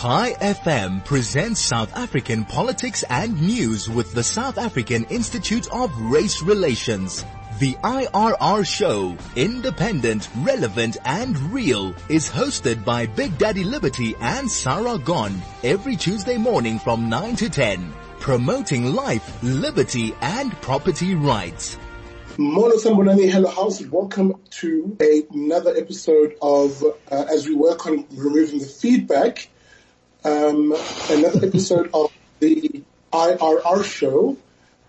Chai FM presents South African politics and news with the South African Institute of Race Relations. The IRR show, independent, relevant and real, is hosted by Big Daddy Liberty and Sarah Gon every Tuesday morning from 9 to 10, promoting life, liberty and property rights. Mono Sambonani, hello house. Welcome to another episode of uh, as we work on removing the feedback. Um, another episode of the IRR show.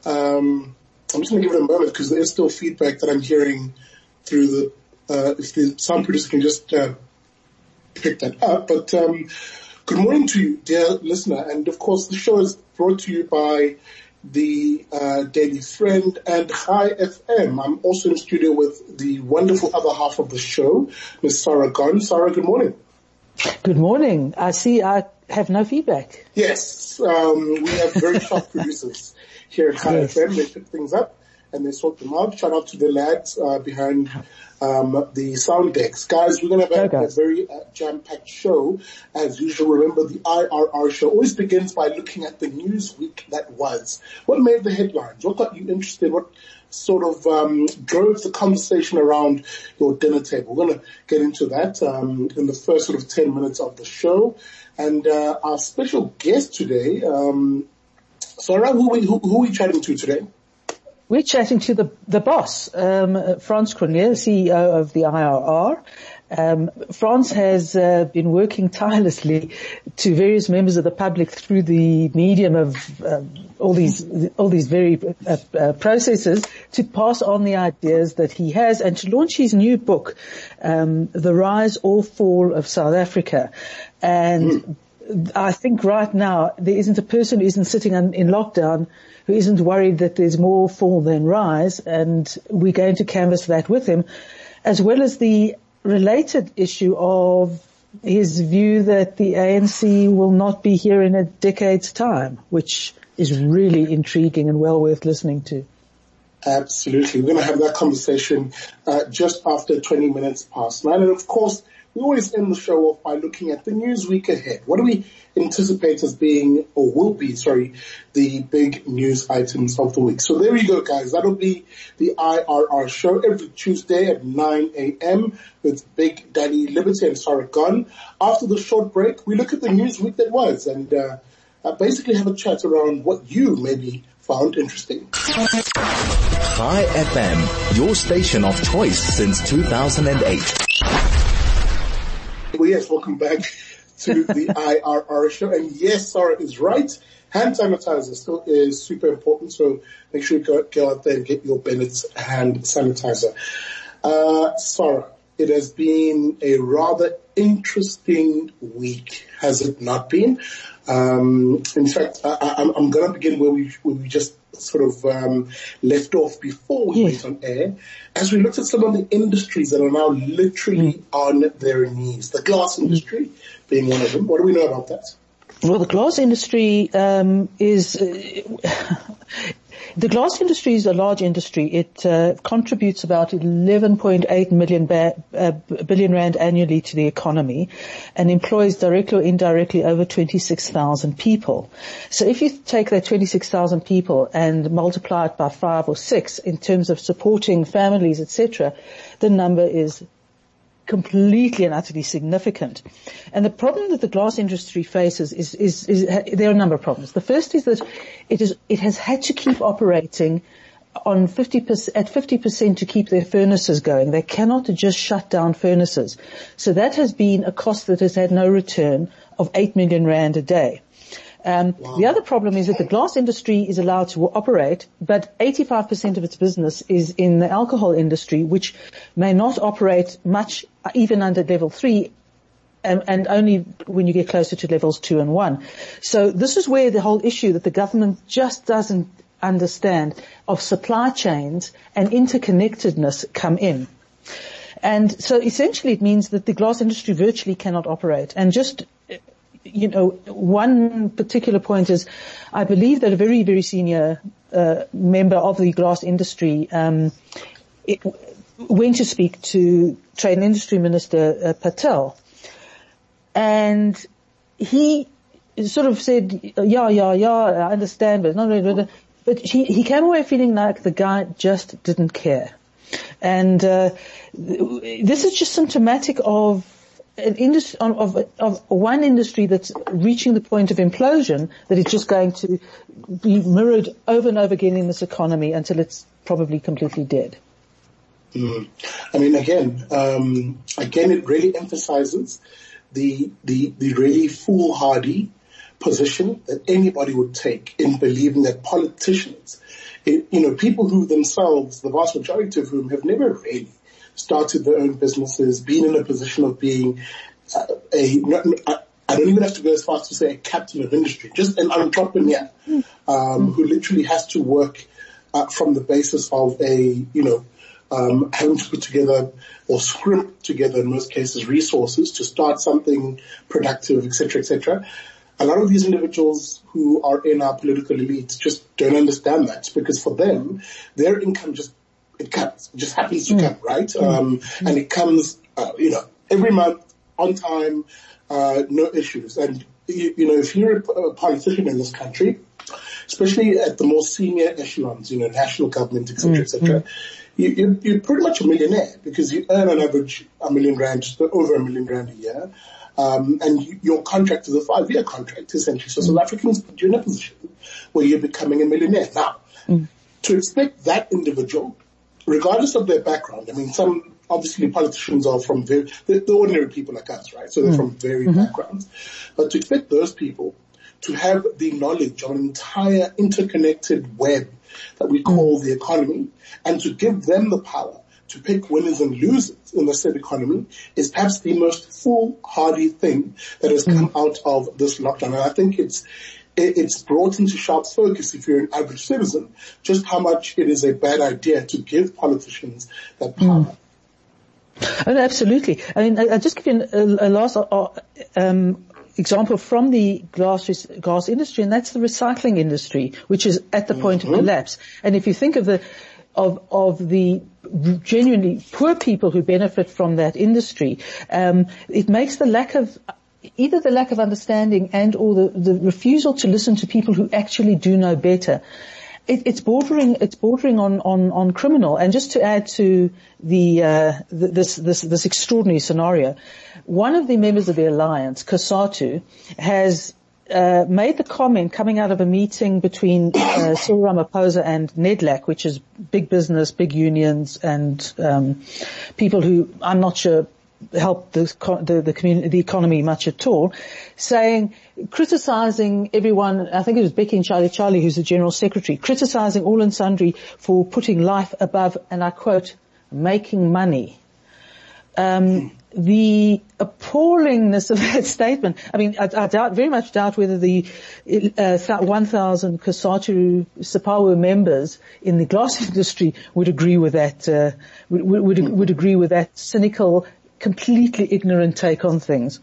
Um, I'm just going to give it a moment because there is still feedback that I'm hearing through the. Uh, if the sound producer can just uh, pick that up. But um, good morning to you, dear listener, and of course the show is brought to you by the uh, Daily Friend and Chai FM. I'm also in studio with the wonderful other half of the show, Miss Sarah Gon. Sarah, good morning. Good morning. I see I have no feedback. Yes, um, we have very sharp producers here at yes. FM. They pick things up and they sort them out. Shout out to the lads uh, behind um, the sound decks. Guys, we're going to have a, a very uh, jam-packed show. As usual, remember the IRR show always begins by looking at the news week that was. What made the headlines? What got you interested? What sort of um, drove the conversation around your dinner table? We're going to get into that um, in the first sort of 10 minutes of the show. And uh, our special guest today, um, Sarah, who, who, who are we chatting to today? We're chatting to the, the boss, um, Frans Cronje, CEO of the IRR. Um, Frans has uh, been working tirelessly to various members of the public through the medium of uh, all these all these very uh, uh, processes to pass on the ideas that he has and to launch his new book, um, "The Rise or Fall of South Africa," and. Mm. I think right now there isn't a person who isn't sitting in lockdown who isn't worried that there's more fall than rise, and we're going to canvass that with him, as well as the related issue of his view that the ANC will not be here in a decade's time, which is really intriguing and well worth listening to. Absolutely. We're going to have that conversation uh, just after 20 minutes past nine. And of course, we always end the show off by looking at the news week ahead. What do we anticipate as being, or will be, sorry, the big news items of the week? So there you go, guys. That'll be the IRR show every Tuesday at 9 a.m. with Big Daddy Liberty and Sarah Gon. After the short break, we look at the news week that was and uh, uh, basically have a chat around what you maybe found interesting. Chai FM, your station of choice since 2008. Well, yes, welcome back to the IRR show. And yes, Sarah is right. Hand sanitizer still is super important. So make sure you go, go out there and get your Bennett's hand sanitizer. Uh, Sarah, it has been a rather interesting week, has it not been? Um, in fact, I, am going to begin where we, where we just sort of um, left off before we yes. went on air, as we looked at some of the industries that are now literally mm. on their knees. The glass industry being one of them. What do we know about that? Well, the glass industry um, is uh, the glass industry is a large industry. It uh, contributes about 11.8 million ba- uh, billion rand annually to the economy, and employs directly or indirectly over 26,000 people. So if you take that 26,000 people and multiply it by five or six in terms of supporting families, etc., the number is completely and utterly significant. And the problem that the glass industry faces is, is, is, there are a number of problems. The first is that it is, it has had to keep operating on 50%, at 50% to keep their furnaces going. They cannot just shut down furnaces. So that has been a cost that has had no return of 8 million rand a day. Um, wow. The other problem is that the glass industry is allowed to operate, but 85% of its business is in the alcohol industry, which may not operate much even under level three and, and, only when you get closer to levels two and one. So this is where the whole issue that the government just doesn't understand of supply chains and interconnectedness come in. And so essentially it means that the glass industry virtually cannot operate. And just you know, one particular point is, I believe that a very, very senior uh, member of the glass industry um, it, went to speak to Trade and Industry Minister uh, Patel, and he sort of said, yeah, yeah, yeah, I understand, but not really, but he, he came away feeling like the guy just didn't care. And, uh, this is just symptomatic of an industry, of, of one industry that's reaching the point of implosion that is just going to be mirrored over and over again in this economy until it's probably completely dead. Mm. I mean, again, um, again, it really emphasizes the the the really foolhardy position that anybody would take in believing that politicians, it, you know, people who themselves, the vast majority of whom have never really started their own businesses, been in a position of being uh, a, I don't even have to go as far as to say a captain of industry, just an entrepreneur um, who literally has to work uh, from the basis of a, you know, um, having to put together or scrimp together in most cases resources to start something productive, etc., etc. A lot of these individuals who are in our political elite just don't understand that because for them, their income just it comes, it just happens to mm. come, right? Mm. Um, and it comes, uh, you know, every month on time, uh, no issues. And you, you, know, if you're a politician in this country, especially at the more senior echelons, you know, national government, etc., mm. etc., you, you, are pretty much a millionaire because you earn on average a million rand, over a million rand a year. Um, and you, your contract is a five-year contract essentially. So mm. South Africans put you in a position where you're becoming a millionaire. Now, mm. to expect that individual, regardless of their background, I mean, some obviously politicians are from very, the, ordinary people like us, right? So they're mm. from varied mm-hmm. backgrounds. But to expect those people to have the knowledge of an entire interconnected web that we call the economy and to give them the power to pick winners and losers in the said economy is perhaps the most foolhardy thing that has come out of this lockdown. And I think it's, it's brought into sharp focus if you're an average citizen, just how much it is a bad idea to give politicians that power. Mm. Oh, absolutely. I mean, I'll just give you a, a last uh, um, example from the glass glass industry, and that's the recycling industry, which is at the point mm-hmm. of collapse. And if you think of the of of the genuinely poor people who benefit from that industry, um, it makes the lack of either the lack of understanding and or the, the refusal to listen to people who actually do know better it, it's bordering it's bordering on, on, on criminal. And just to add to the, uh, this this this extraordinary scenario, one of the members of the alliance, COSATU, has uh, made the comment coming out of a meeting between uh, Cyril Ramaphosa and NEDLAC, which is big business, big unions, and um, people who I'm not sure help the the, the, community, the economy much at all, saying criticizing everyone, I think it was Bheki Ntshalintshali, who's the General Secretary, criticizing all and sundry for putting life above, and I quote, making money. Um, the appallingness of that statement. I mean, I, I doubt, very much doubt whether the uh, 1,000 COSATU SAPAWU members in the glass industry would agree with that, uh, would, would, would agree with that cynical, completely ignorant take on things.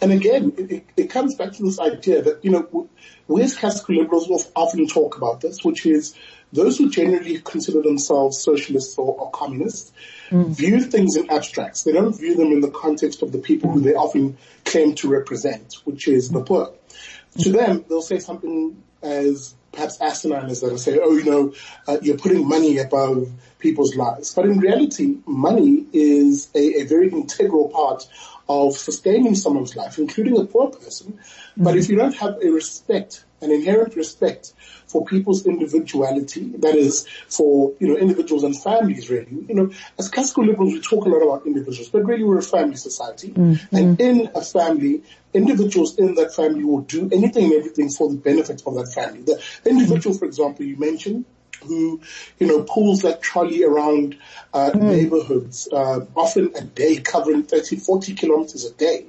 And again, it, it, comes back to this idea that, you know, we as classical liberals will often talk about this, which is those who generally consider themselves socialists or, or communists mm. view things in abstracts. They don't view them in the context of the people who they often claim to represent, which is the poor. To them, they'll say something as perhaps asinine as that and say, oh, you know, uh, you're putting money above people's lives. But in reality, money is a, a very integral part of sustaining someone's life, including a poor person. Mm-hmm. But if you don't have a respect, an inherent respect for people's individuality, that is for, you know, individuals and families really, you know, as classical liberals we talk a lot about individuals, but really we're a family society. Mm-hmm. And in a family, individuals in that family will do anything and everything for the benefit of that family. The individual, for example, you mentioned, who, you know, pulls that trolley around uh, mm. neighborhoods, uh, often a day, covering 30, 40 kilometers a day,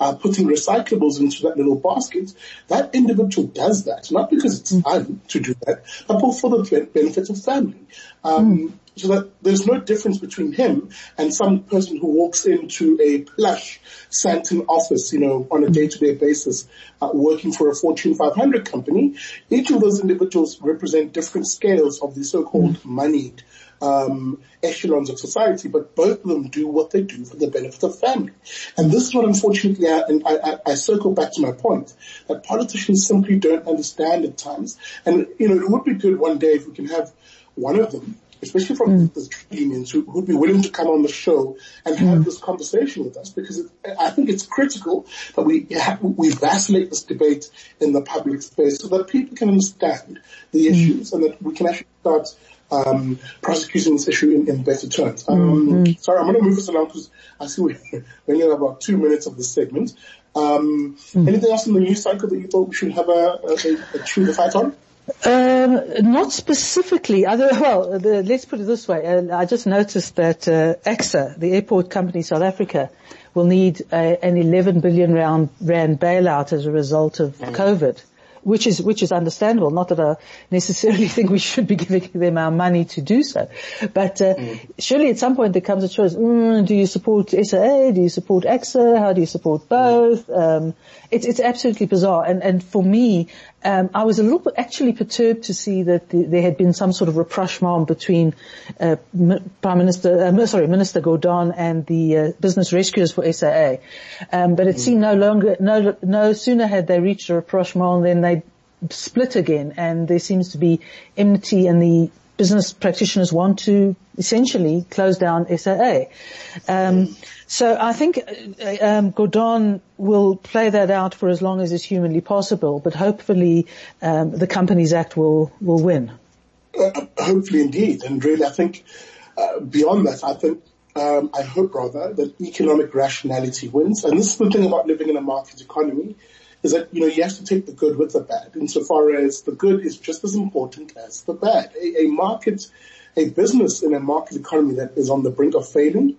uh, putting recyclables into that little basket. That individual does that, not because it's mm. fun to do that, but for the benefit of family. Um, mm so that there's no difference between him and some person who walks into a plush Sandton office, you know, on a day-to-day basis, uh, working for a Fortune 500 company. Each of those individuals represent different scales of the so-called moneyed um, echelons of society, but both of them do what they do for the benefit of family. And this is what unfortunately, I, and I, I, I circle back to my point, that politicians simply don't understand at times. And, you know, it would be good one day if we can have one of them especially from mm. the trade unions who would be willing to come on the show and have mm. this conversation with us because it, I think it's critical that we have, we vacillate this debate in the public space so that people can understand the mm. issues and that we can actually start um, prosecuting this issue in, in better terms. Um, mm-hmm. Sorry, I'm going to move this along because I see we're only have about two minutes of the segment. Um, mm. Anything else in the news cycle that you thought we should have a, a, a, a true the fight on? Um, not specifically. Other, well, the, let's put it this way. Uh, I just noticed that uh, ACSA, the airport company South Africa, will need a, an 11 billion rand, rand bailout as a result of mm. COVID which is which is understandable. Not that I necessarily think we should be giving them our money to do so, but uh, mm. surely at some point there comes a choice: mm, do you support SAA? Do you support ACSA? How do you support both? Mm. Um, it's it's absolutely bizarre, and and for me, um, I was a little bit actually perturbed to see that the, there had been some sort of rapprochement between uh, Prime Minister, uh, sorry, Minister Gordhan and the uh, business rescuers for SAA. Um, but it mm. seemed no longer, no, no sooner had they reached a rapprochement than they split again, and there seems to be enmity, and the business practitioners want to essentially close down SAA. Um, so I think uh, um, Gordhan will play that out for as long as is humanly possible, but hopefully um, the Companies Act will will win. Uh, hopefully, indeed, and really, I think uh, beyond that, I think um, I hope rather that economic rationality wins. And this is the thing about living in a market economy is that, you know, you have to take the good with the bad insofar as the good is just as important as the bad. A, a market, a business in a market economy that is on the brink of failing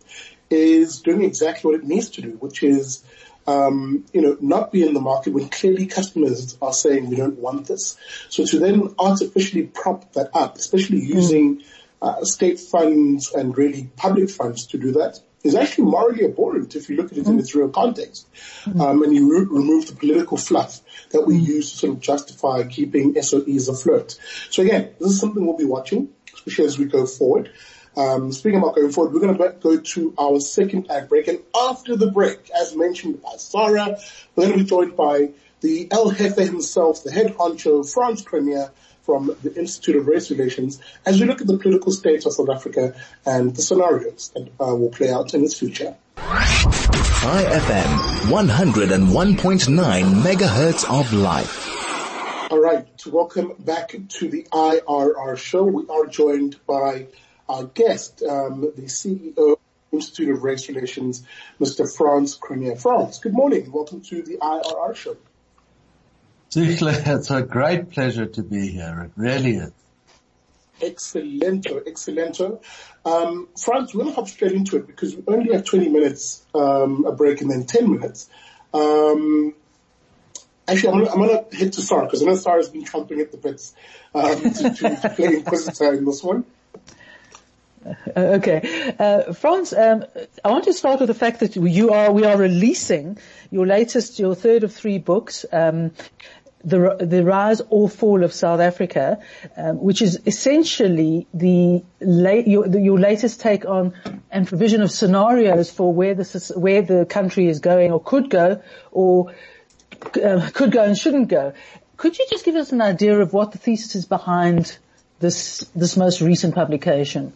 is doing exactly what it needs to do, which is, um, you know, not be in the market when clearly customers are saying we don't want this. So to then artificially prop that up, especially using uh, state funds and really public funds to do that, is actually morally abhorrent if you look at it in its real context. Um, and you re- remove the political fluff that we use to sort of justify keeping SOEs afloat. So again, this is something we'll be watching, especially as we go forward. Um, speaking about going forward, we're going to go to our second ad break. And after the break, as mentioned by Sarah, we're going to be joined by the El Jefe himself, the head honcho, Frans Cronje, from the Institute of Race Relations as we look at the political state of South Africa and the scenarios that uh, will play out in its future. Chai FM 101.9 megahertz of life. All right, to welcome back to the IRR show, we are joined by our guest, um, the CEO of the Institute of Race Relations, Mr. Frans Cronje. Frans, good morning. Welcome to the IRR show. Zihle, it's a great pleasure to be here. It really is. Excellento, excellento. Um, Frans, we'll hop straight into it because we only have 20 minutes, um, a break and then 10 minutes. Um, actually, I'm going to hit to Sarah because I know Sarah's been chomping at the bits um, to, to, to play Inquisitor in this one. Uh, okay, uh, Frans, um, I want to start with the fact that you are we are releasing your latest, your third of three books. Um, the, the rise or fall of South Africa, um, which is essentially the late, your, the, your, latest take on and provision of scenarios for where the where the country is going or could go or uh, could go and shouldn't go. Could you just give us an idea of what the thesis is behind this this most recent publication?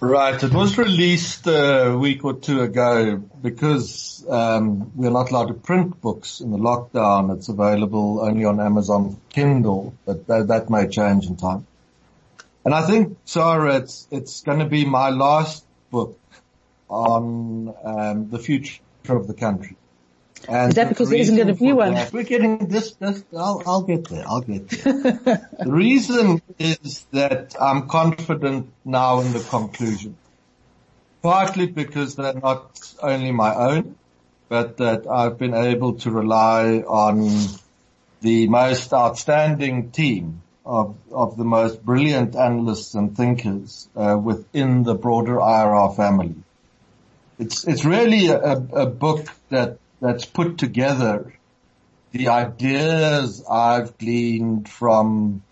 Right. It was released a week or two ago because um, we're not allowed to print books in the lockdown. It's available only on Amazon Kindle, but that, that may change in time. And I think, Sarah, it's it's going to be my last book on um, the future of the country. And Is that because there isn't going to be one? We're getting this, this I'll, I'll get there, I'll get there. the reason is that I'm confident now in the conclusion. Partly because they're not only my own, but that I've been able to rely on the most outstanding team of, of the most brilliant analysts and thinkers uh, within the broader IRR family. It's, it's really a, a book that that's put together the ideas I've gleaned from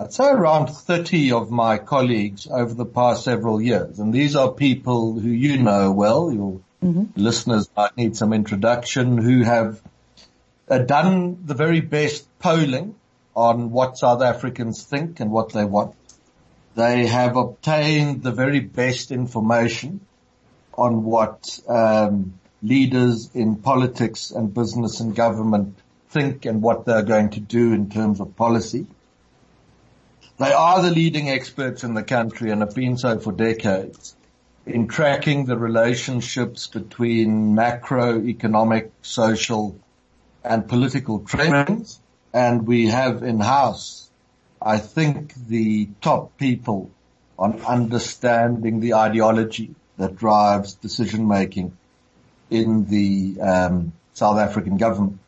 I'd say around 30 of my colleagues over the past several years. And these are people who you know well, your mm-hmm. listeners might need some introduction, who have uh, done the very best polling on what South Africans think and what they want. They have obtained the very best information on what um, leaders in politics and business and government think and what they're going to do in terms of policy. They are the leading experts in the country and have been so for decades in tracking the relationships between macroeconomic, social and political trends. And we have in-house, I think, the top people on understanding the ideology that drives decision making in the um, South African government.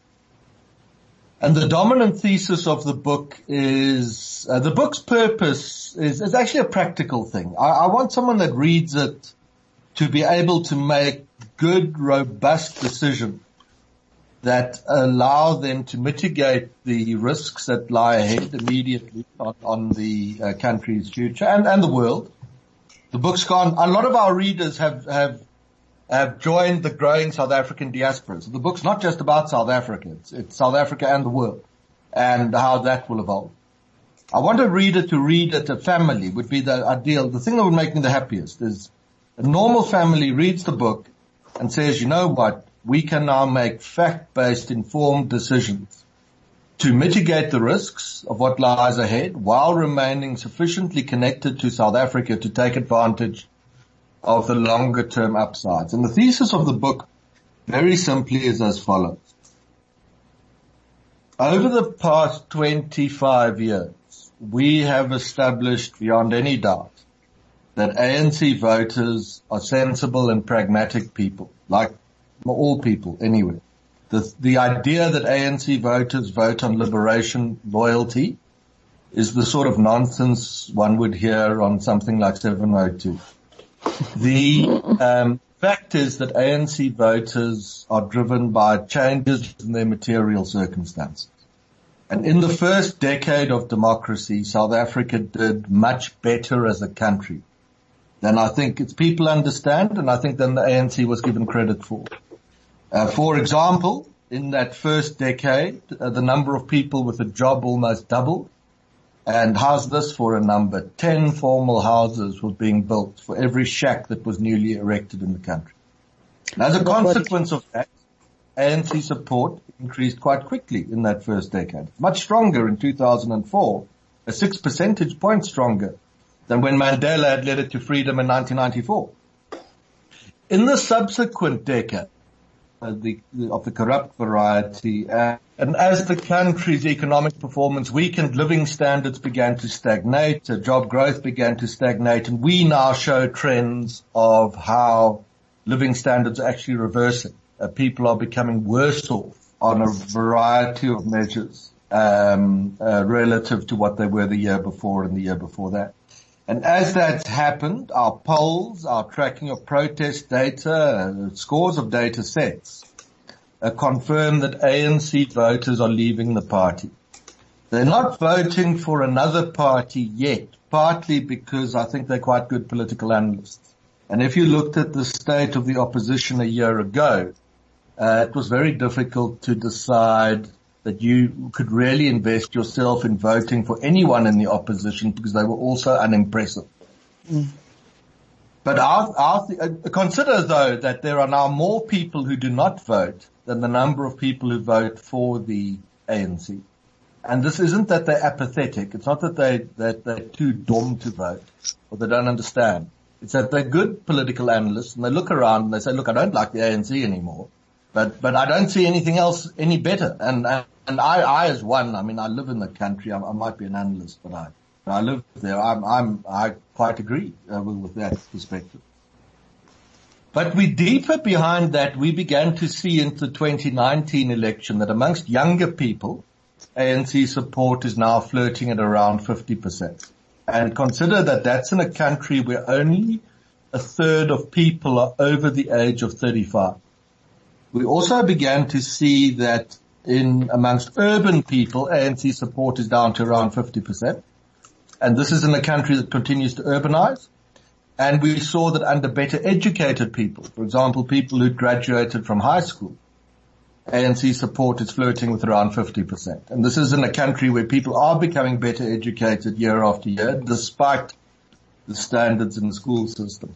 And the dominant thesis of the book is, uh, the book's purpose is, is actually a practical thing. I, I want someone that reads it to be able to make good, robust decisions that allow them to mitigate the risks that lie ahead immediately on, on the uh, country's future and, and the world. The book's gone, a lot of our readers have, have have joined the growing South African diaspora. So the book's not just about South Africa. It's, it's South Africa and the world and how that will evolve. I want a reader to read it, a family would be the ideal. The thing that would make me the happiest is a normal family reads the book and says, you know what? We can now make fact-based informed decisions to mitigate the risks of what lies ahead while remaining sufficiently connected to South Africa to take advantage of the longer term upsides. And the thesis of the book very simply is as follows. Over the past 25 years, we have established beyond any doubt that ANC voters are sensible and pragmatic people, like all people anyway. The, the idea that ANC voters vote on liberation loyalty is the sort of nonsense one would hear on something like 702. The um, fact is that ANC voters are driven by changes in their material circumstances. And in the first decade of democracy, South Africa did much better as a country than I think its people understand and I think than the ANC was given credit for. Uh, for example, in that first decade, uh, the number of people with a job almost doubled. And how's this for a number? Ten formal houses were being built for every shack that was newly erected in the country. And as a consequence of that, ANC support increased quite quickly in that first decade. Much stronger in 2004, a six percentage point stronger than when Mandela had led it to freedom in 1994. In the subsequent decade, uh, the, of the corrupt variety. Uh, and as the country's economic performance weakened, living standards began to stagnate, uh, job growth began to stagnate, and we now show trends of how living standards are actually reversing. Uh, people are becoming worse off on a variety of measures um, uh, relative to what they were the year before and the year before that. And as that's happened, our polls, our tracking of protest data, scores of data sets uh, confirm that ANC voters are leaving the party. They're not voting for another party yet, partly because I think they're quite good political analysts. And if you looked at the state of the opposition a year ago, uh, it was very difficult to decide that you could really invest yourself in voting for anyone in the opposition because they were also unimpressive. Mm. But our, our, uh, consider though that there are now more people who do not vote than the number of people who vote for the ANC. And this isn't that they're apathetic. It's not that they, that they're too dumb to vote or they don't understand. It's that they're good political analysts and they look around and they say, look, I don't like the ANC anymore. But, but I don't see anything else any better. And, and I, I as one, I mean, I live in the country. I, I might be an analyst, but I, I live there. I'm, I'm, I quite agree uh, with, with that perspective. But we deeper behind that, we began to see into the 2019 election that amongst younger people, ANC support is now flirting at around 50%. And consider that that's in a country where only a third of people are over the age of 35. We also began to see that in amongst urban people, ANC support is down to around 50%. And this is in a country that continues to urbanize. And we saw that under better educated people, for example, people who graduated from high school, ANC support is flirting with around 50%. And this is in a country where people are becoming better educated year after year, despite the standards in the school system.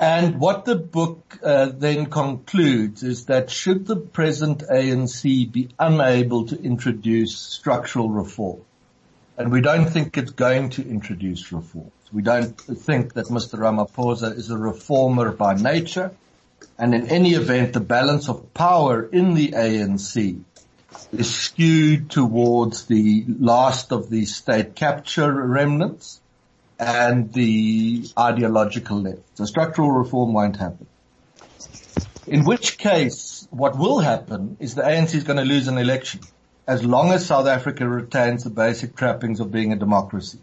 And what the book uh, then concludes is that should the present ANC be unable to introduce structural reform, and we don't think it's going to introduce reforms. We don't think that Mr. Ramaphosa is a reformer by nature. And in any event, the balance of power in the ANC is skewed towards the last of the state capture remnants and the ideological left. So structural reform won't happen. In which case, what will happen is the ANC is going to lose an election as long as South Africa retains the basic trappings of being a democracy.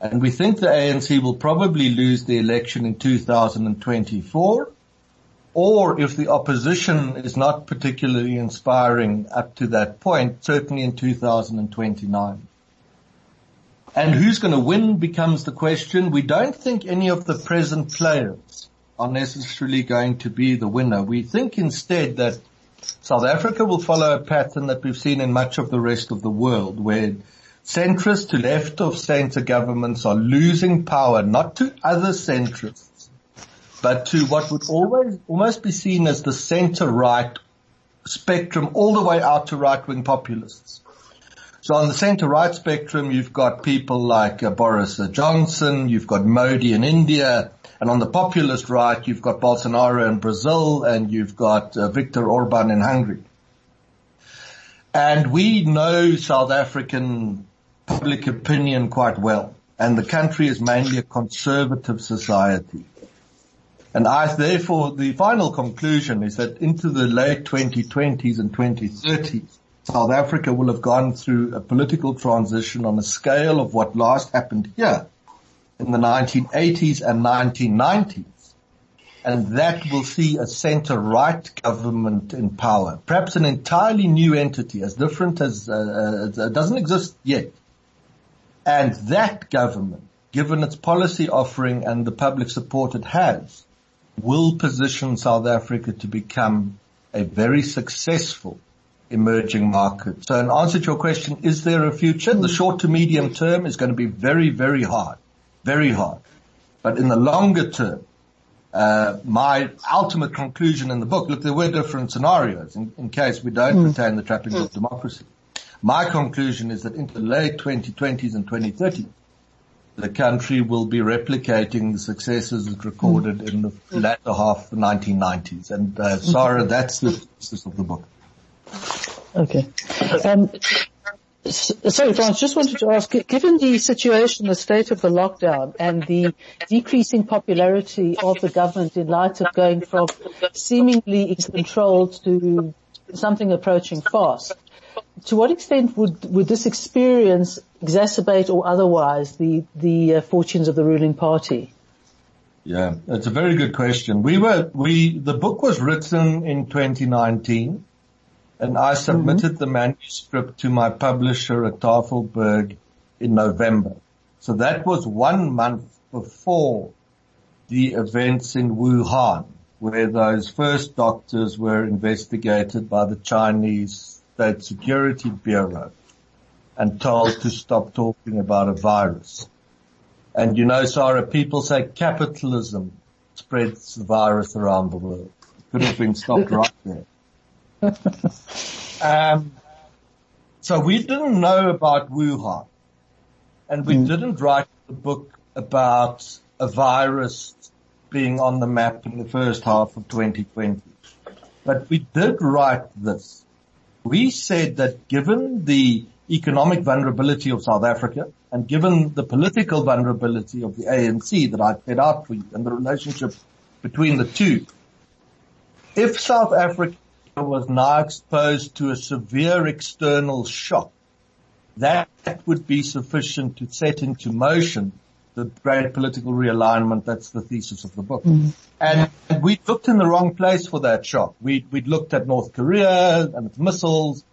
And we think the ANC will probably lose the election in 2024 or if the opposition is not particularly inspiring up to that point, certainly in 2029. And who's going to win becomes the question. We don't think any of the present players are necessarily going to be the winner. We think instead that South Africa will follow a pattern that we've seen in much of the rest of the world where centrist to left of center governments are losing power, not to other centrists, but to what would always almost be seen as the center right spectrum all the way out to right wing populists. So on the center right spectrum, you've got people like uh, Boris Johnson, you've got Modi in India, and on the populist right, you've got Bolsonaro in Brazil and you've got uh, Viktor Orban in Hungary. And we know South African public opinion quite well. And the country is mainly a conservative society. And I, therefore, the final conclusion is that into the late 2020s and 2030s, South Africa will have gone through a political transition on a scale of what last happened here in the 1980s and 1990s. And that will see a center-right government in power, perhaps an entirely new entity, as different as, uh, uh, doesn't exist yet. And that government, given its policy offering and the public support it has, will position South Africa to become a very successful emerging market. So in answer to your question, is there a future? The short to medium term is going to be very, very hard very hard. But in the longer term, uh, my ultimate conclusion in the book, look, there were different scenarios in, in case we don't mm. retain the trappings mm. of democracy. My conclusion is that into the late 2020s and 2030s, the country will be replicating the successes it recorded mm. in the latter half of the 1990s. And uh, Sarah, that's the thesis of the book. Okay. Um, Sorry, Frans, just wanted to ask, given the situation, the state of the lockdown and the decreasing popularity of the government in light of going from seemingly controlled to something approaching fast, to what extent would, would this experience exacerbate or otherwise the, the uh, fortunes of the ruling party? Yeah, that's a very good question. We were, we, the book was written in 2019 and I submitted mm-hmm. the manuscript to my publisher at Tafelberg in November. So that was one month before the events in Wuhan, where those first doctors were investigated by the Chinese State Security Bureau and told to stop talking about a virus. And you know, Sarah, people say capitalism spreads the virus around the world. Could have been stopped right there. um, so we didn't know about Wuhan and we mm. didn't write a book about a virus being on the map in the first half of 2020. But we did write this. We said that given the economic vulnerability of South Africa and given the political vulnerability of the ANC that I set out for you and the relationship between the two, if South Africa was now exposed to a severe external shock, that would be sufficient to set into motion the great political realignment. That's the thesis of the book. Mm-hmm. And we looked in the wrong place for that shock. We, we'd looked at North Korea and its missiles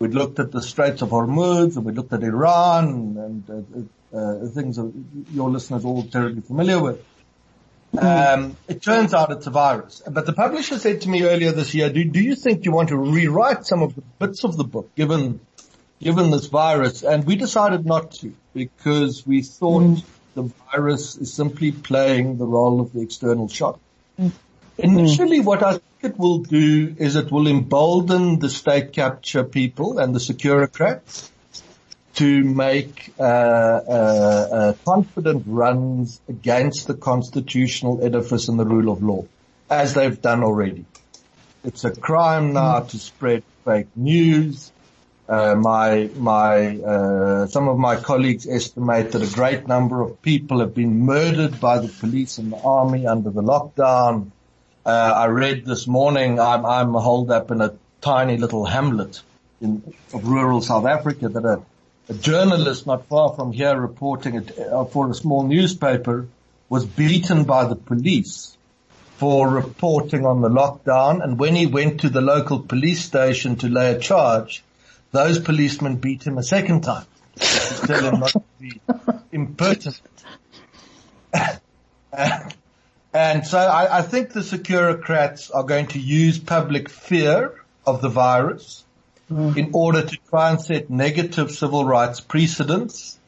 we looked at the Straits of Hormuz and we looked at Iran and uh, uh, things that your listeners are all terribly familiar with. Um, it turns out it's a virus. But the publisher said to me earlier this year, do, do you think you want to rewrite some of the bits of the book given, given this virus? And we decided not to because we thought mm. the virus is simply playing the role of the external shock. Mm. Initially what I think it will do is it will embolden the state capture people and the securocrats to make uh, uh, uh, confident runs against the constitutional edifice and the rule of law, as they've done already. It's a crime now to spread fake news. Uh, my my uh, some of my colleagues estimate that a great number of people have been murdered by the police and the army under the lockdown. Uh, I read this morning. I'm I'm holed up in a tiny little hamlet in of rural South Africa that a a journalist not far from here reporting it uh, for a small newspaper was beaten by the police for reporting on the lockdown. And when he went to the local police station to lay a charge, those policemen beat him a second time to tell him not to be impertinent. and so I, I think the securocrats are going to use public fear of the virus mm. in order to try and set negative civil rights precedents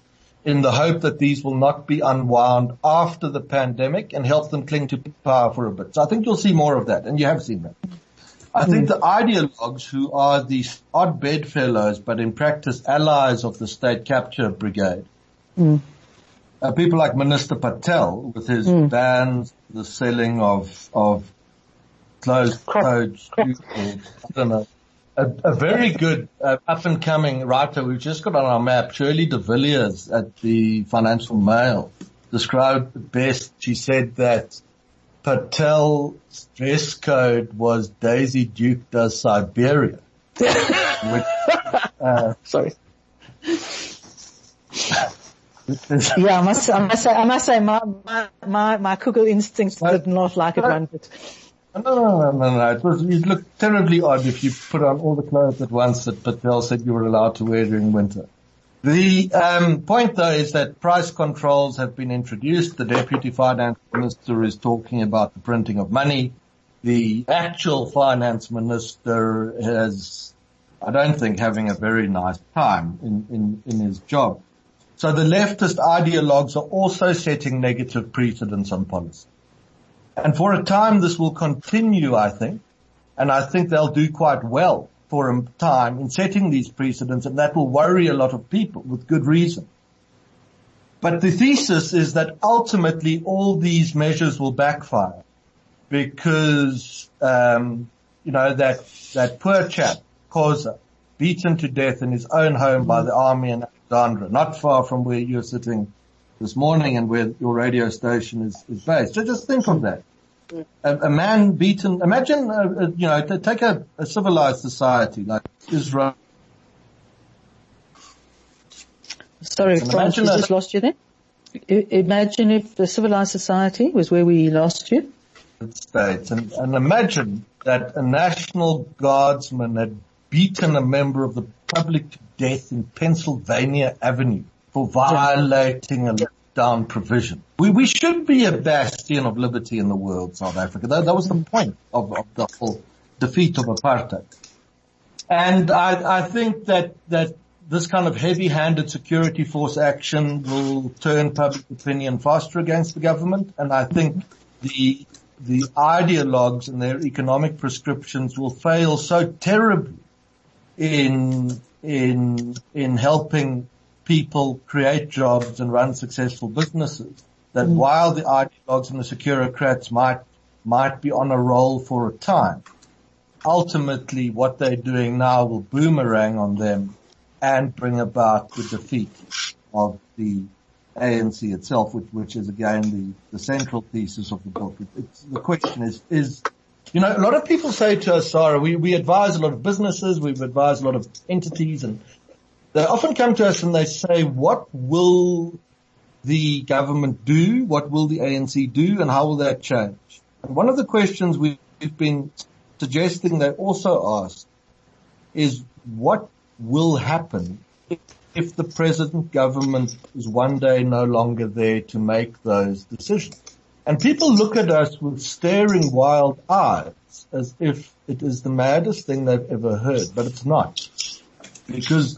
in the hope that these will not be unwound after the pandemic and help them cling to power for a bit. So I think you'll see more of that and you have seen that. I think the ideologues who are these odd bedfellows, but in practice allies of the state capture brigade, mm. are people like Minister Patel with his mm. bans, the selling of, of closed codes, I don't know, a, a very good uh, up and coming writer we've just got on our map, Shirley de Villiers at the Financial Mail described best. She said that Patel's dress code was Daisy Duke does Siberia. which, uh, Sorry. yeah, I must, I must say, I must say, my my my, my Google instincts did not like it one bit. No, no, no, no, It was, you'd look terribly odd if you put on all the clothes at once that Patel said you were allowed to wear during winter. The um, point though is that price controls have been introduced. The deputy finance minister is talking about the printing of money. The actual finance minister has, I don't think, having a very nice time in, in, in his job. So the leftist ideologues are also setting negative precedents on policy. And for a time this will continue, I think. And I think they'll do quite well for a time in setting these precedents and that will worry a lot of people with good reason. But the thesis is that ultimately all these measures will backfire because, um, you know, that, that poor chap, Khosa, beaten to death in his own home by the army in Alexandra, not far from where you're sitting this morning and where your radio station is, is based. So just think of that. A, a man beaten, imagine, uh, uh, you know, to take a, a civilized society like Israel. Sorry, we just lost you there. Imagine if the civilized society was where we lost you. States and, and imagine that a national guardsman had beaten a member of the public to death in Pennsylvania Avenue for violating a lockdown provision. We, we should be a bastion of liberty in the world, South Africa. That, that was the point of, of the whole defeat of apartheid. And I, I think that, that this kind of heavy-handed security force action will turn public opinion faster against the government. And I think the, the ideologues and their economic prescriptions will fail so terribly in, in, in helping people create jobs and run successful businesses. That mm. while the ideologues and the securocrats might, might be on a roll for a time, ultimately what they're doing now will boomerang on them and bring about the defeat of the ANC itself, which, which is again the, the central thesis of the book. It, it's, the question is, is, you know, a lot of people say to us, Sarah, we, we advise a lot of businesses, we've advised a lot of entities and they often come to us and they say, what will the government do? What will the ANC do? And how will that change? And one of the questions we've been suggesting they also ask is what, will happen if the present government is one day no longer there to make those decisions. And people look at us with staring wild eyes as if it is the maddest thing they've ever heard, but it's not. Because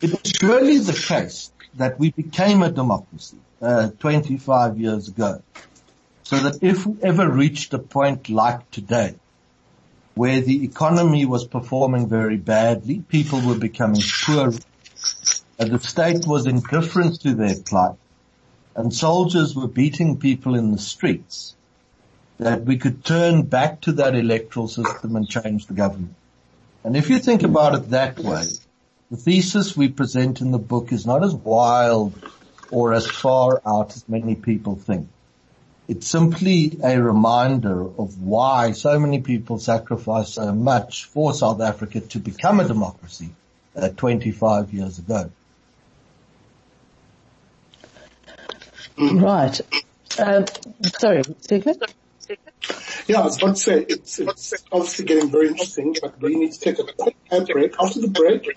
it is surely the case that we became a democracy uh, 25 years ago. So that if we ever reached a point like today, where the economy was performing very badly, people were becoming poor, and the state was indifferent to their plight, and soldiers were beating people in the streets, that we could turn back to that electoral system and change the government. And if you think about it that way, the thesis we present in the book is not as wild or as far out as many people think. It's simply a reminder of why so many people sacrificed so much for South Africa to become a democracy uh, 25 years ago. Right. Um, sorry, Sigrid? Yeah, I was about to say, it's, it's obviously getting very interesting, but we need to take a quick break. After the break,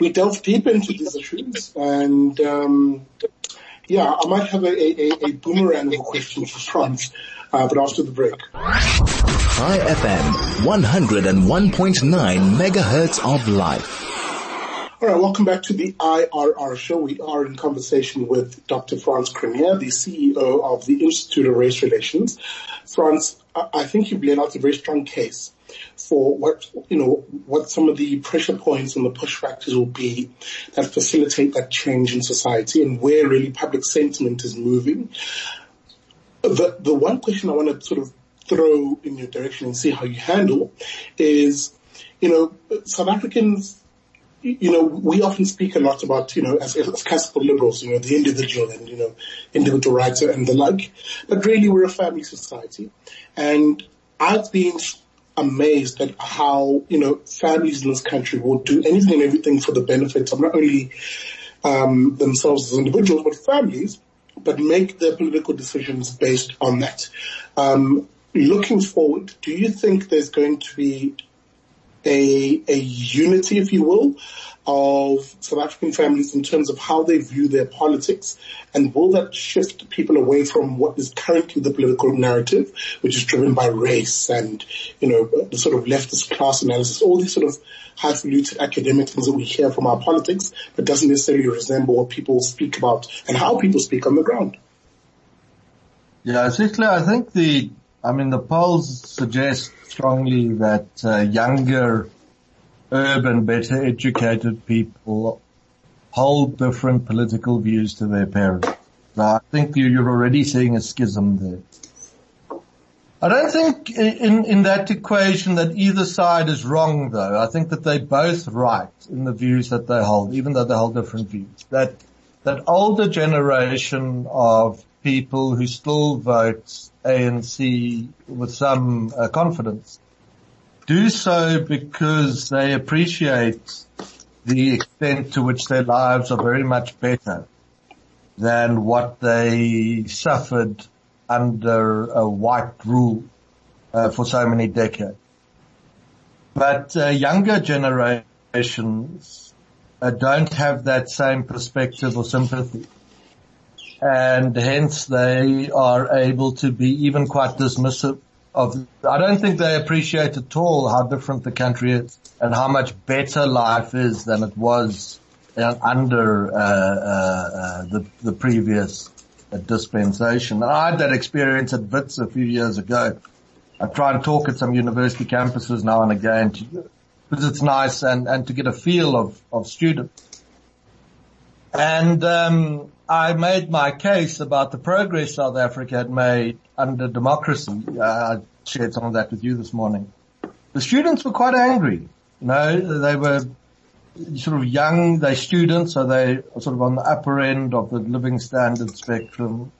we delve deep into these issues and um, yeah, I might have a, a, a boomerang of a question for Frans, uh, but after the break. Chai FM, 101.9 megahertz of life. All right, welcome back to the IRR show. We are in conversation with Dr. Frans Cronje, the CEO of the Institute of Race Relations. Frans, I think you've laid out a very strong case for what, you know, what some of the pressure points and the push factors will be that facilitate that change in society and where really public sentiment is moving. The, the one question I want to sort of throw in your direction and see how you handle is, you know, South Africans you know, we often speak a lot about, you know, as, as classical liberals, you know, the individual and, you know, individual rights and the like. But really we're a family society. And I've been amazed at how, you know, families in this country will do anything and everything for the benefit of not only um, themselves as individuals, but families, but make their political decisions based on that. Um, looking forward, do you think there's going to be a, a unity, if you will, of South African families in terms of how they view their politics? And will that shift people away from what is currently the political narrative, which is driven by race and, you know, the sort of leftist class analysis, all these sort of highfalutin academic things that we hear from our politics, but doesn't necessarily resemble what people speak about and how people speak on the ground? Yeah, essentially, I think the, I mean, the polls suggest strongly that uh, younger urban, better educated people hold different political views to their parents. So I think you're already seeing a schism there. I don't think in, in that equation that either side is wrong though. I think that they're both right in the views that they hold, even though they hold different views. That, that older generation of people who still vote ANC with some uh, confidence do so because they appreciate the extent to which their lives are very much better than what they suffered under a white rule uh, for so many decades. But uh, younger generations uh, don't have that same perspective or sympathy. And hence they are able to be even quite dismissive of, I don't think they appreciate at all how different the country is and how much better life is than it was under uh, uh, uh, the, the previous uh, dispensation. And I had that experience at WITS a few years ago. I try and talk at some university campuses now and again to, because it's nice and, and to get a feel of, of students. And um, I made my case about the progress South Africa had made under democracy. Uh, I shared some of that with you this morning. The students were quite angry. You know, they were sort of young, they're students, so they are sort of on the upper end of the living standard spectrum.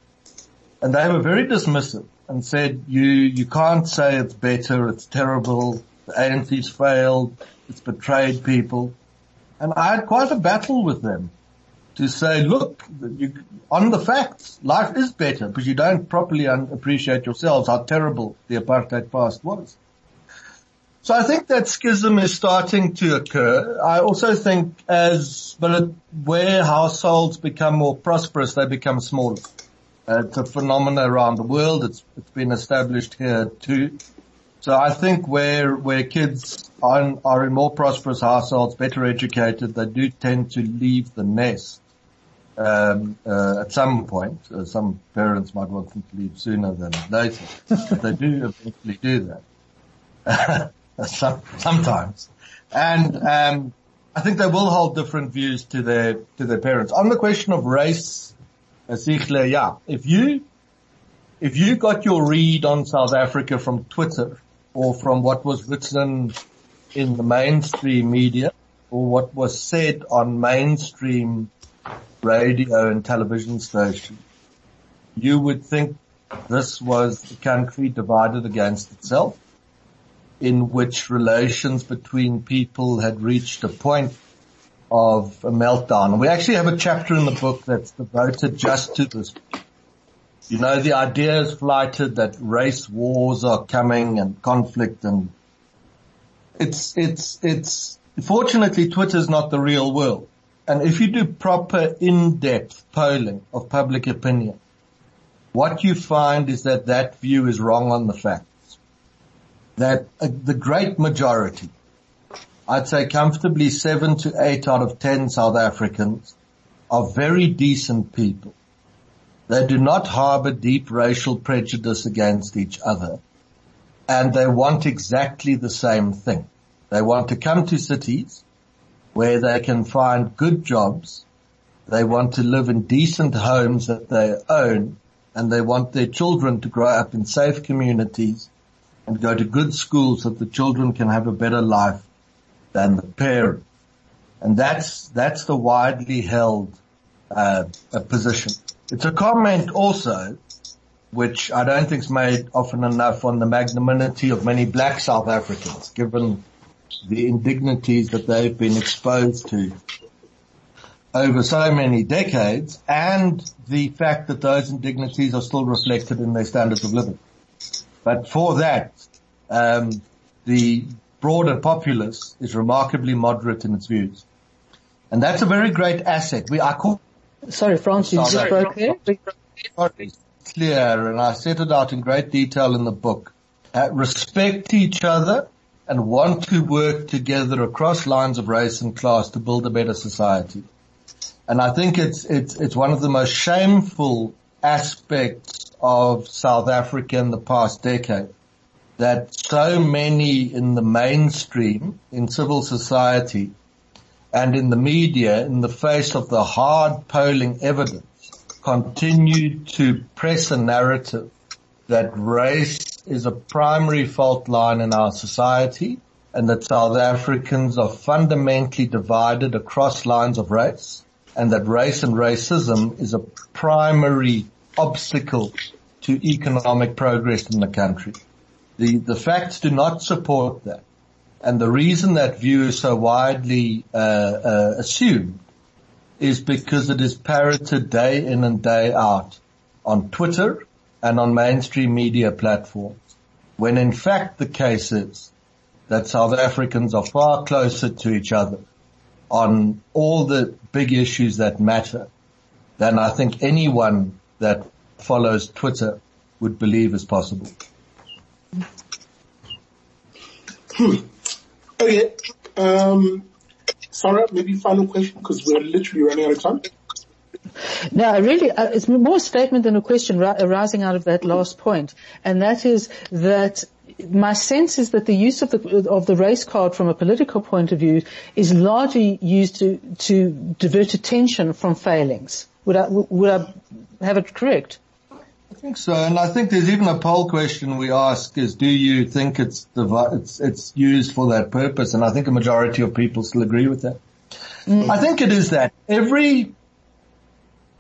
And they were very dismissive and said, you, you can't say it's better, it's terrible, the ANC's failed, it's betrayed people. And I had quite a battle with them to say, look, you, on the facts, life is better, but you don't properly un- appreciate yourselves how terrible the apartheid past was. So I think that schism is starting to occur. I also think as, but where households become more prosperous, they become smaller. Uh, it's a phenomenon around the world. It's, it's been established here too. So I think where, where kids are in, are in more prosperous households, better educated, they do tend to leave the nest. Um, uh, at some point, uh, some parents might want them to leave sooner than later, but they do eventually do that. some, sometimes. And, um, I think they will hold different views to their, to their parents. On the question of race, uh, yeah, if you, if you got your read on South Africa from Twitter or from what was written in the mainstream media or what was said on mainstream radio and television stations, you would think this was a country divided against itself in which relations between people had reached a point of a meltdown. We actually have a chapter in the book that's devoted just to this. You know, the idea is flighted that race wars are coming and conflict and it's, it's, it's, fortunately Twitter's not the real world. And if you do proper in-depth polling of public opinion, what you find is that that view is wrong on the facts that uh, the great majority, I'd say comfortably seven to eight out of ten South Africans are very decent people. They do not harbor deep racial prejudice against each other and they want exactly the same thing. They want to come to cities where they can find good jobs. They want to live in decent homes that they own and they want their children to grow up in safe communities and go to good schools so that the children can have a better life than the parents. And that's, that's the widely held, uh, position. It's a comment also, which I don't think is made often enough on the magnanimity of many black South Africans, given the indignities that they've been exposed to over so many decades and the fact that those indignities are still reflected in their standards of living. But for that, um, the broader populace is remarkably moderate in its views. And that's a very great asset. We are called Sorry, Francis, you just broke there. Clear, and I set it out in great detail in the book. Uh, respect each other and want to work together across lines of race and class to build a better society. And I think it's, it's, it's one of the most shameful aspects of South Africa in the past decade that so many in the mainstream, in civil society and in the media in the face of the hard polling evidence continue to press a narrative that race is a primary fault line in our society and that South Africans are fundamentally divided across lines of race and that race and racism is a primary obstacle to economic progress in the country. The, the facts do not support that. And the reason that view is so widely uh, uh, assumed is because it is parroted day in and day out on Twitter and on mainstream media platforms. When in fact the case is that South Africans are far closer to each other on all the big issues that matter than I think anyone that follows Twitter would believe is possible. Hmm. Okay. Um, Sarah, maybe final question because we're literally running out of time. No, really, uh, it's more a statement than a question arising out of that last point, and that is that my sense is that the use of the of the race card from a political point of view is largely used to to divert attention from failings. Would I would I have it correct? I think so, and I think there's even a poll question we ask is, do you think it's it's it's used for that purpose? And I think a majority of people still agree with that. Mm. I think it is that every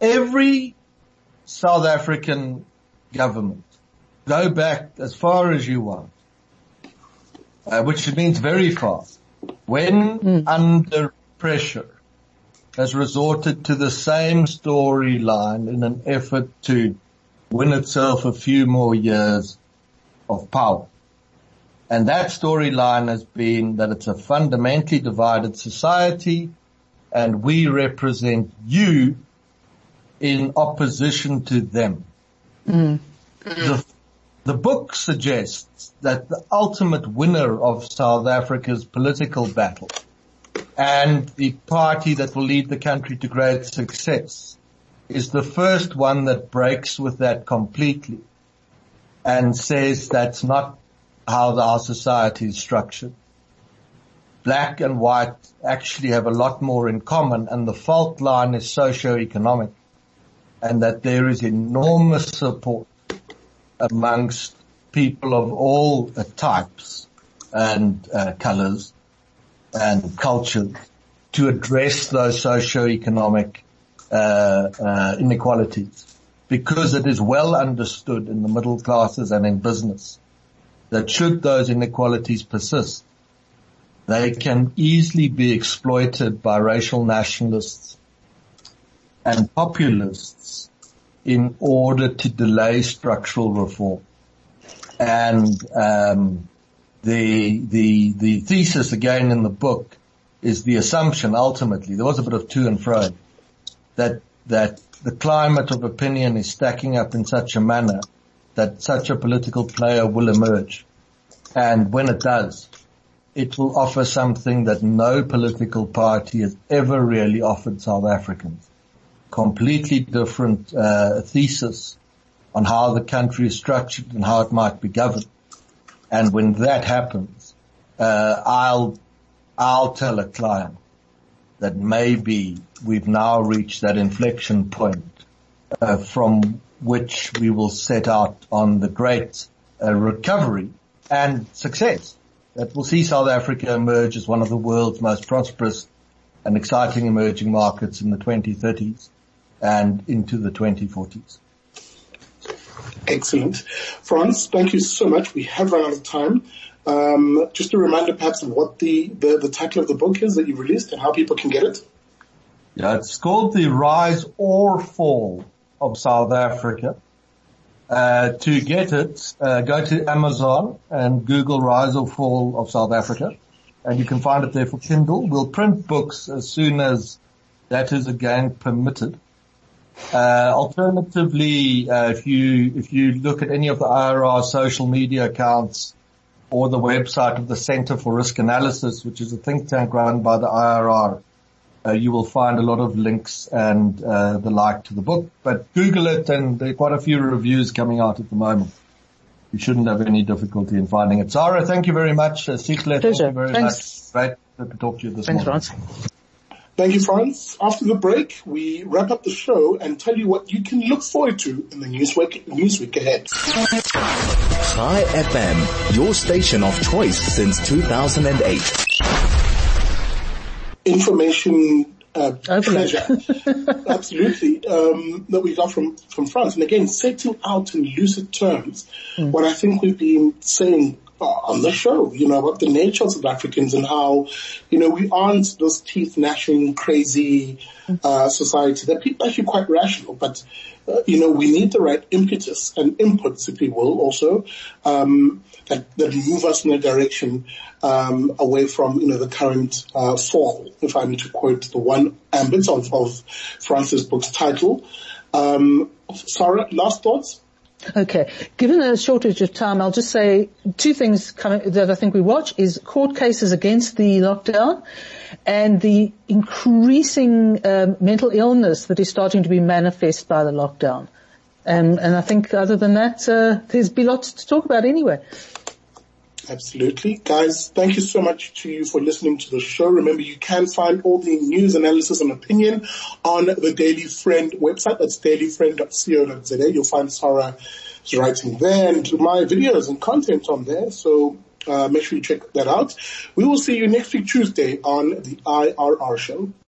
every South African government, go back as far as you want, uh, which means very far, when mm. under pressure, has resorted to the same storyline in an effort to win itself a few more years of power. And that storyline has been that it's a fundamentally divided society and we represent you in opposition to them. Mm. The, the book suggests that the ultimate winner of South Africa's political battle and the party that will lead the country to great success is the first one that breaks with that completely and says that's not how our society is structured. Black and white actually have a lot more in common and the fault line is socio-economic and that there is enormous support amongst people of all uh, types and uh, colors and cultures to address those socio-economic uh, uh, inequalities. Because it is well understood in the middle classes and in business that should those inequalities persist, they can easily be exploited by racial nationalists and populists in order to delay structural reform. And um, the the the thesis again in the book is the assumption ultimately there was a bit of to and fro that that the climate of opinion is stacking up in such a manner that such a political player will emerge. And when it does, it will offer something that no political party has ever really offered South Africans. Completely different uh, thesis on how the country is structured and how it might be governed. And when that happens, uh, I'll I'll tell a client that maybe we've now reached that inflection point uh, from which we will set out on the great uh, recovery and success that will see South Africa emerge as one of the world's most prosperous and exciting emerging markets in the 2030s and into the 2040s. Excellent. Frans, thank you so much. We have run out of time. Um, just a reminder perhaps of what the, the, the title of the book is that you've released and how people can get it. Yeah, it's called The Rise or Fall of South Africa. Uh, to get it, uh, go to Amazon and Google Rise or Fall of South Africa and you can find it there for Kindle. We'll print books as soon as that is again permitted. Uh, alternatively, uh, if you if you look at any of the IRR social media accounts or the website of the Center for Risk Analysis, which is a think tank run by the IRR, uh, you will find a lot of links and uh, the like to the book. But Google it, and there are quite a few reviews coming out at the moment. You shouldn't have any difficulty in finding it. Sarah, thank you very much. Uh, Pleasure. thank you very Thanks. much. Great to talk to you this Thanks, morning. Frans. Thank you, Frans. After the break, we wrap up the show and tell you what you can look forward to in the Newsweek, Newsweek ahead. Chai FM, your station of choice since 2008. Information uh, pleasure. Absolutely. Um, that we got from, from Frans. And again, setting out in lucid terms mm. what I think we've been saying on the show, you know, about the nature of South Africans and how, you know, we aren't those teeth gnashing crazy, uh, society. That people are actually quite rational, but, uh, you know, we need the right impetus and inputs, if you will, also, um, that, that move us in a direction, um, away from, you know, the current, uh, fall, if I'm to quote the one ambit of, of Frans's book's title. Um, Sarah, last thoughts? Okay. Given a shortage of time, I'll just say two things that I think we watch is court cases against the lockdown and the increasing um, mental illness that is starting to be manifest by the lockdown. And, and I think other than that, uh, there's be lots to talk about anyway. Absolutely. Guys, thank you so much to you for listening to the show. Remember, you can find all the news, analysis, and opinion on the Daily Friend website. That's dailyfriend.co.za. You'll find Sarah's writing there and my videos and content on there. So uh, make sure you check that out. We will see you next week Tuesday on the IRR show.